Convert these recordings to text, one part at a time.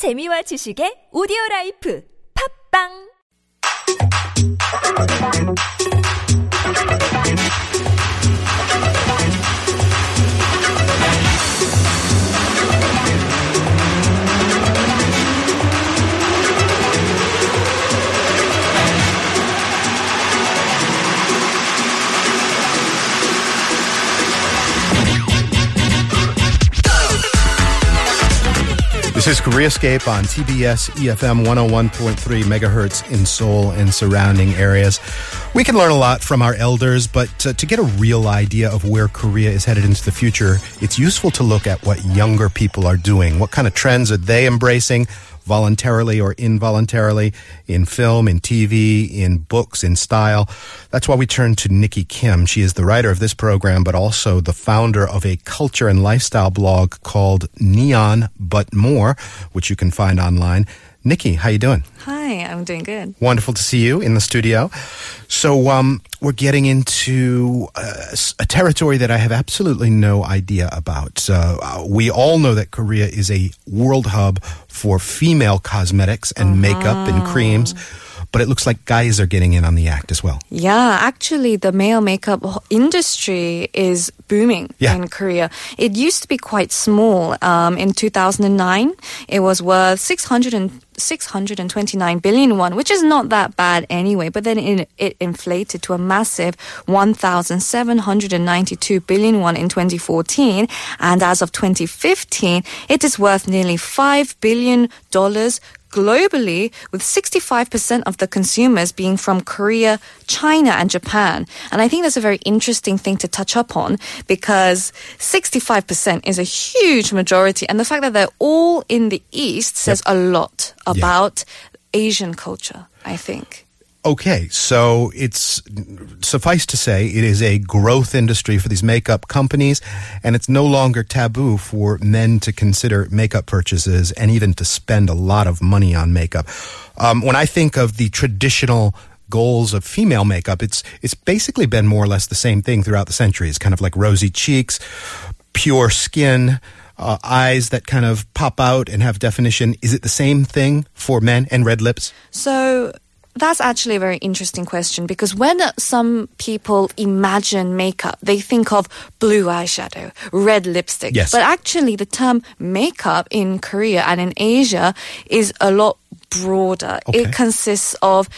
재미와 지식의 오디오 라이프 팝빵 This is Koreascape on TBS EFM 101.3 megahertz in Seoul and surrounding areas. We can learn a lot from our elders, but uh, to get a real idea of where Korea is headed into the future, it's useful to look at what younger people are doing. What kind of trends are they embracing? voluntarily or involuntarily in film, in TV, in books, in style. That's why we turn to Nicky Kim. She is the writer of this program, but also the founder of a culture and lifestyle blog called Neon But More, which you can find online. Nicky, how you doing? Hi, I'm doing good. Wonderful to see you in the studio. So, um, we're getting into uh, a territory that I have absolutely no idea about. Uh, we all know that Korea is a world hub for female cosmetics and makeup and creams. But it looks like guys are getting in on the act as well. Yeah, actually, the male makeup industry is booming Yeah. in Korea. It used to be quite small. Um, in 2009, it was worth 600 and 629 billion won, which is not that bad anyway. But then it, it inflated to a massive 1,792 billion won in 2014. And as of 2015, it is worth nearly $5 billion globally, with 65% of the consumers being from Korea, China, and Japan. And I think that's a very interesting thing to touch up on because 65% is a huge majority. And the fact that they're all in the East says a lot about Asian culture, I think. Okay, so it's suffice to say it is a growth industry for these makeup companies, and it's no longer taboo for men to consider makeup purchases and even to spend a lot of money on makeup. Um, when I think of the traditional goals of female makeup, it's it's basically been more or less the same thing throughout the centuries, kind of like rosy cheeks, pure skin. Uh, eyes that kind of pop out and have definition. Is it the same thing for men and red lips? So that's actually a very interesting question because when some people imagine makeup, they think of blue eyeshadow, red lipstick. Yes. But actually, the term makeup in Korea and in Asia is a lot broader. Okay. It consists of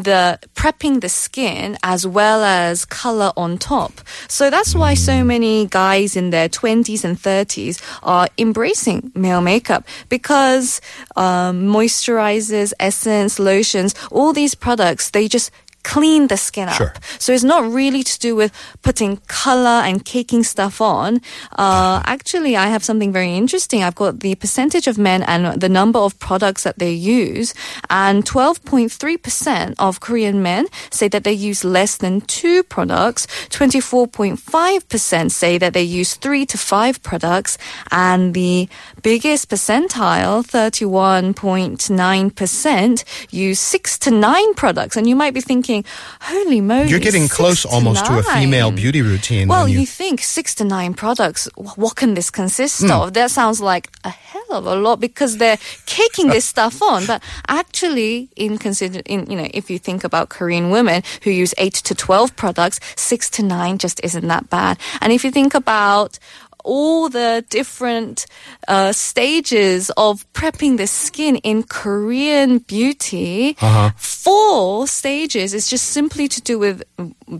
the prepping the skin as well as color on top. So that's why so many guys in their 20s and 30s are embracing male makeup because um, moisturizers, essence, lotions, all these products, they just clean the skin up. Sure. So it's not really to do with putting color and caking stuff on. Uh, actually, I have something very interesting. I've got the percentage of men and the number of products that they use. And 12.3% of Korean men say that they use less than two products. 24.5% say that they use three to five products. And the biggest percentile, 31.9%, use six to nine products. And you might be thinking, holy moly. You're getting close almost to a female beauty routine. Well, you... you, think six to nine products. What can this consist Hmm. of? That sounds like a hell of a lot because they're caking this stuff on. But actually, in consider, in you know, if you think about Korean women who use eight to twelve products, six to nine just isn't that bad. And if you think about all the different uh, stages of prepping the skin in Korean beauty, Uh-huh. four stages is just simply to do with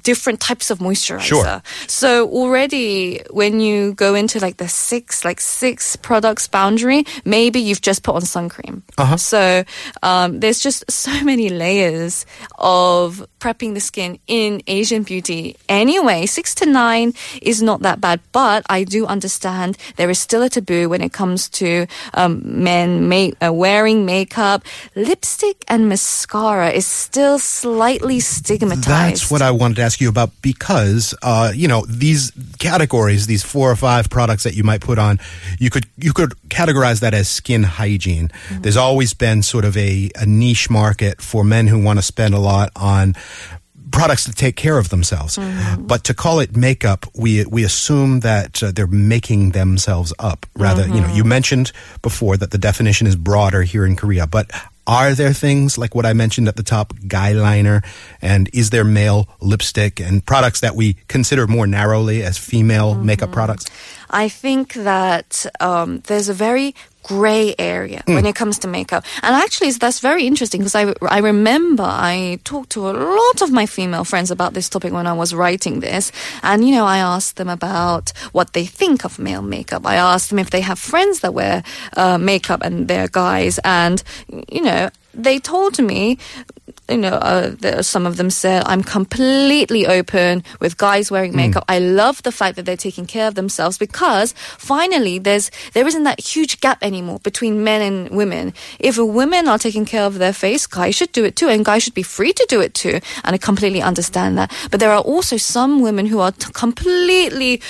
different types of moisturizer. Sure. So already when you go into like the six, like six products boundary, maybe you've just put on sun cream. Uh-huh. So um, there's just so many layers of prepping the skin in Asian beauty. Anyway, six to nine is not that bad, but I do understand there is still a taboo when it comes to um, men uh, wearing makeup. Lipstick and mascara is still slightly stigmatized. That's what I wanted to ask you about because, uh, you know, these categories, these four or five products that you might put on, you could you could categorize that as skin hygiene. Mm-hmm. There's always been sort of a, a niche market for men who want to spend a lot on products that take care of themselves. Mm-hmm. But to call it makeup, we we assume that uh, they're making themselves up. Rather, you know, Mm-hmm. you mentioned before that the definition is broader here in Korea, but are there things like what I mentioned at the top, guy liner, and is there male lipstick and products that we consider more narrowly as female makeup Mm-hmm. products? I think that um, there's a very gray area when it comes to makeup. And actually, that's very interesting because I, I remember I talked to a lot of my female friends about this topic when I was writing this. And, you know, I asked them about what they think of male makeup. I asked them if they have friends that wear uh, makeup and they're guys. And, you know, they told me you know, uh, some of them said, I'm completely open with guys wearing makeup. I love the fact that they're taking care of themselves because finally there's, there isn't that huge gap anymore between men and women. If women are taking care of their face, guys should do it too, and guys should be free to do it too. And I completely understand that. But there are also some women who are t- completely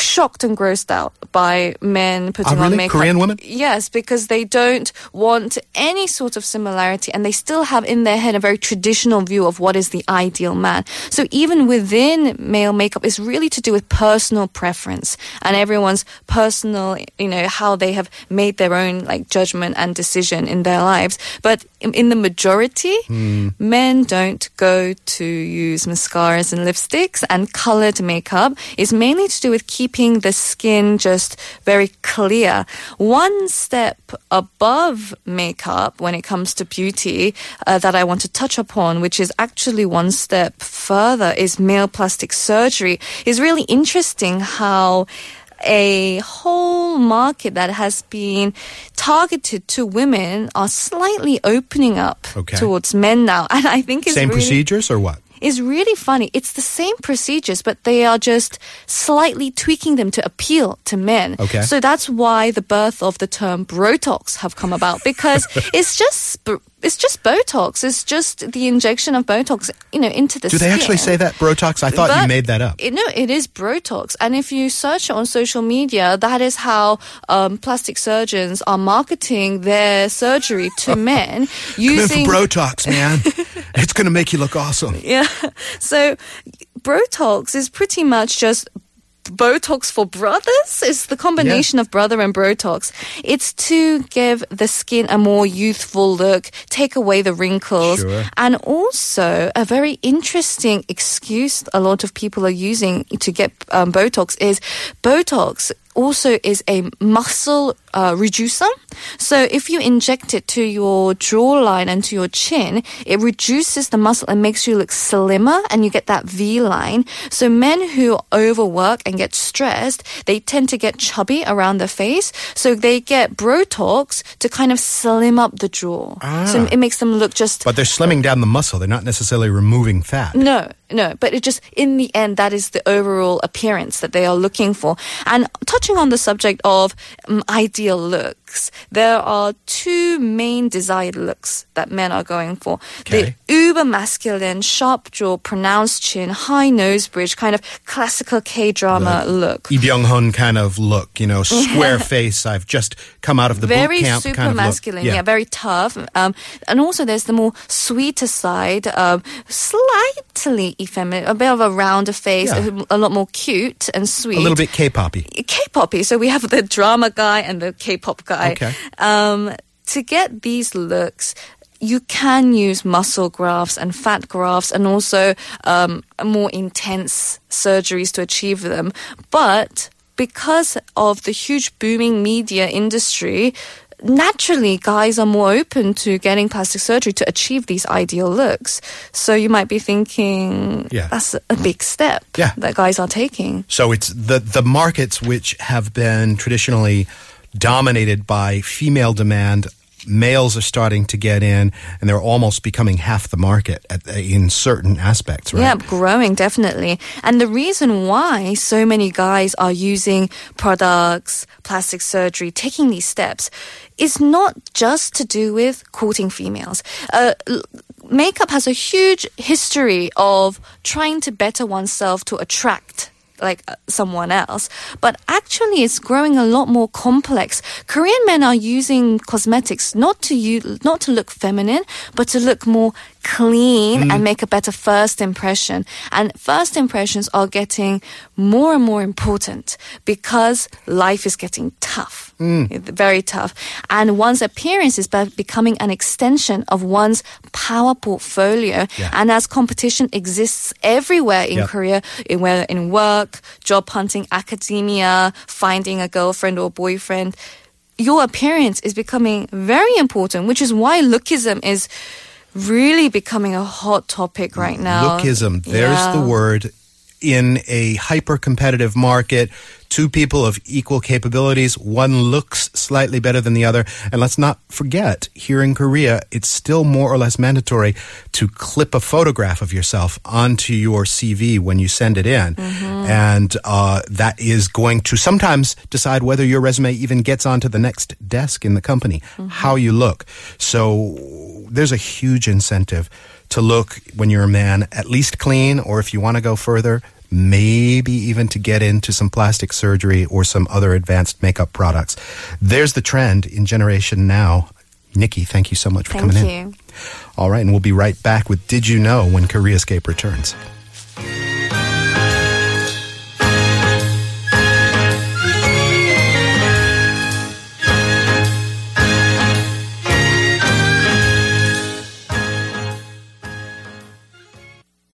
shocked and grossed out by men putting Oh, really? on makeup. Korean women? Yes, because they don't want any sort of similarity and they still have in their head a very traditional view of what is the ideal man. So even within male makeup is really to do with personal preference and everyone's personal, you know, how they have made their own like judgment and decision in their lives. But in, in the majority, hmm. men don't go to use mascaras and lipsticks and colored makeup is mainly to do with keeping the skin just very clear. One step above makeup when it comes to beauty uh, that I want to touch upon, which is actually one step further, is male plastic surgery. Is really interesting how a whole market that has been targeted to women are slightly opening up Okay. towards men now. And I think it's Same really, procedures or what? Is really funny. It's the same procedures, but they are just slightly tweaking them to appeal to men. Okay. So that's why the birth of the term Brotox have come about because it's just sp- it's just Botox. It's just the injection of Botox, you know, into the Do they actually say that, Brotox? I thought you made that up. It, no, it is Botox. And if you search on social media, that is how um, plastic surgeons are marketing their surgery to men using. for Brotox, man. it's going to make you look awesome. Yeah. So Brotox is pretty much just Botox for brothers. It's the combination of brother and Botox. It's to give the skin a more youthful look, take away the wrinkles, Sure. and also a very interesting excuse a lot of people are using to get um, Botox is Botox also is a muscle uh, reducer. So if you inject it to your jawline and to your chin, it reduces the muscle and makes you look slimmer and you get that V line. So men who overwork and get stressed, they tend to get chubby around the face. So they get Botox to kind of slim up the jaw. So it makes them look just But they're slimming down the muscle. They're not necessarily removing fat. no, no, but it just, in the end, that is the overall appearance that they are looking for. And touching on the subject of um, ideal looks, there are two main desired looks that men are going for. Okay. The uber masculine, sharp jaw, pronounced chin, high nose bridge, kind of classical K drama look. Lee Byung-hun kind of look, you know, square face. I've just come out of the very boot camp super kind of masculine, look. yeah. very tough. Um, and also, there's the more sweeter side, um, slightly effeminate, a bit of a rounder face, Yeah. a, a lot more cute and sweet. a little bit K-poppy. K-poppy. So we have the drama guy and the K-pop guy. Okay. Um, to get these looks, you can use muscle grafts and fat grafts and also um, more intense surgeries to achieve them. But because of the huge booming media industry, naturally guys are more open to getting plastic surgery to achieve these ideal looks. So you might be thinking Yeah. that's a big step Yeah. that guys are taking. So it's the the markets which have been traditionally dominated by female demand. Males are starting to get in, and they're almost becoming half the market at, in certain aspects, right? Yeah, growing definitely. And the reason why so many guys are using products, plastic surgery, taking these steps is not just to do with courting females. Uh, makeup has a huge history of trying to better oneself to attract like uh, someone else. But actually, it's growing a lot more complex. Korean men are using cosmetics not to use, not to look feminine, but to look more clean and mm-hmm. make a better first impression. And first impressions are getting more and more important because life is getting tough, mm. very tough. And one's appearance is becoming an extension of one's power portfolio. Yeah. And as competition exists everywhere in. Korea, in, whether in work, job hunting, academia, finding a girlfriend or boyfriend, your appearance is becoming very important, which is why lookism is really becoming a hot topic right now. Lookism. There's Yeah. the word. In a hyper competitive market, two people of equal capabilities, one looks slightly better than the other. And let's not forget, here in Korea, it's still more or less mandatory to clip a photograph of yourself onto your CV when you send it in. And uh, that is going to sometimes decide whether your resume even gets onto the next desk in the company, how you look. So there's a huge incentive to look when you're a man at least clean, or if you want to go further, maybe even to get into some plastic surgery or some other advanced makeup products. There's the trend in Generation Now. Nicky, thank you so much for Thank coming you. in. All right, and we'll be right back with Did You Know when Koreascape returns.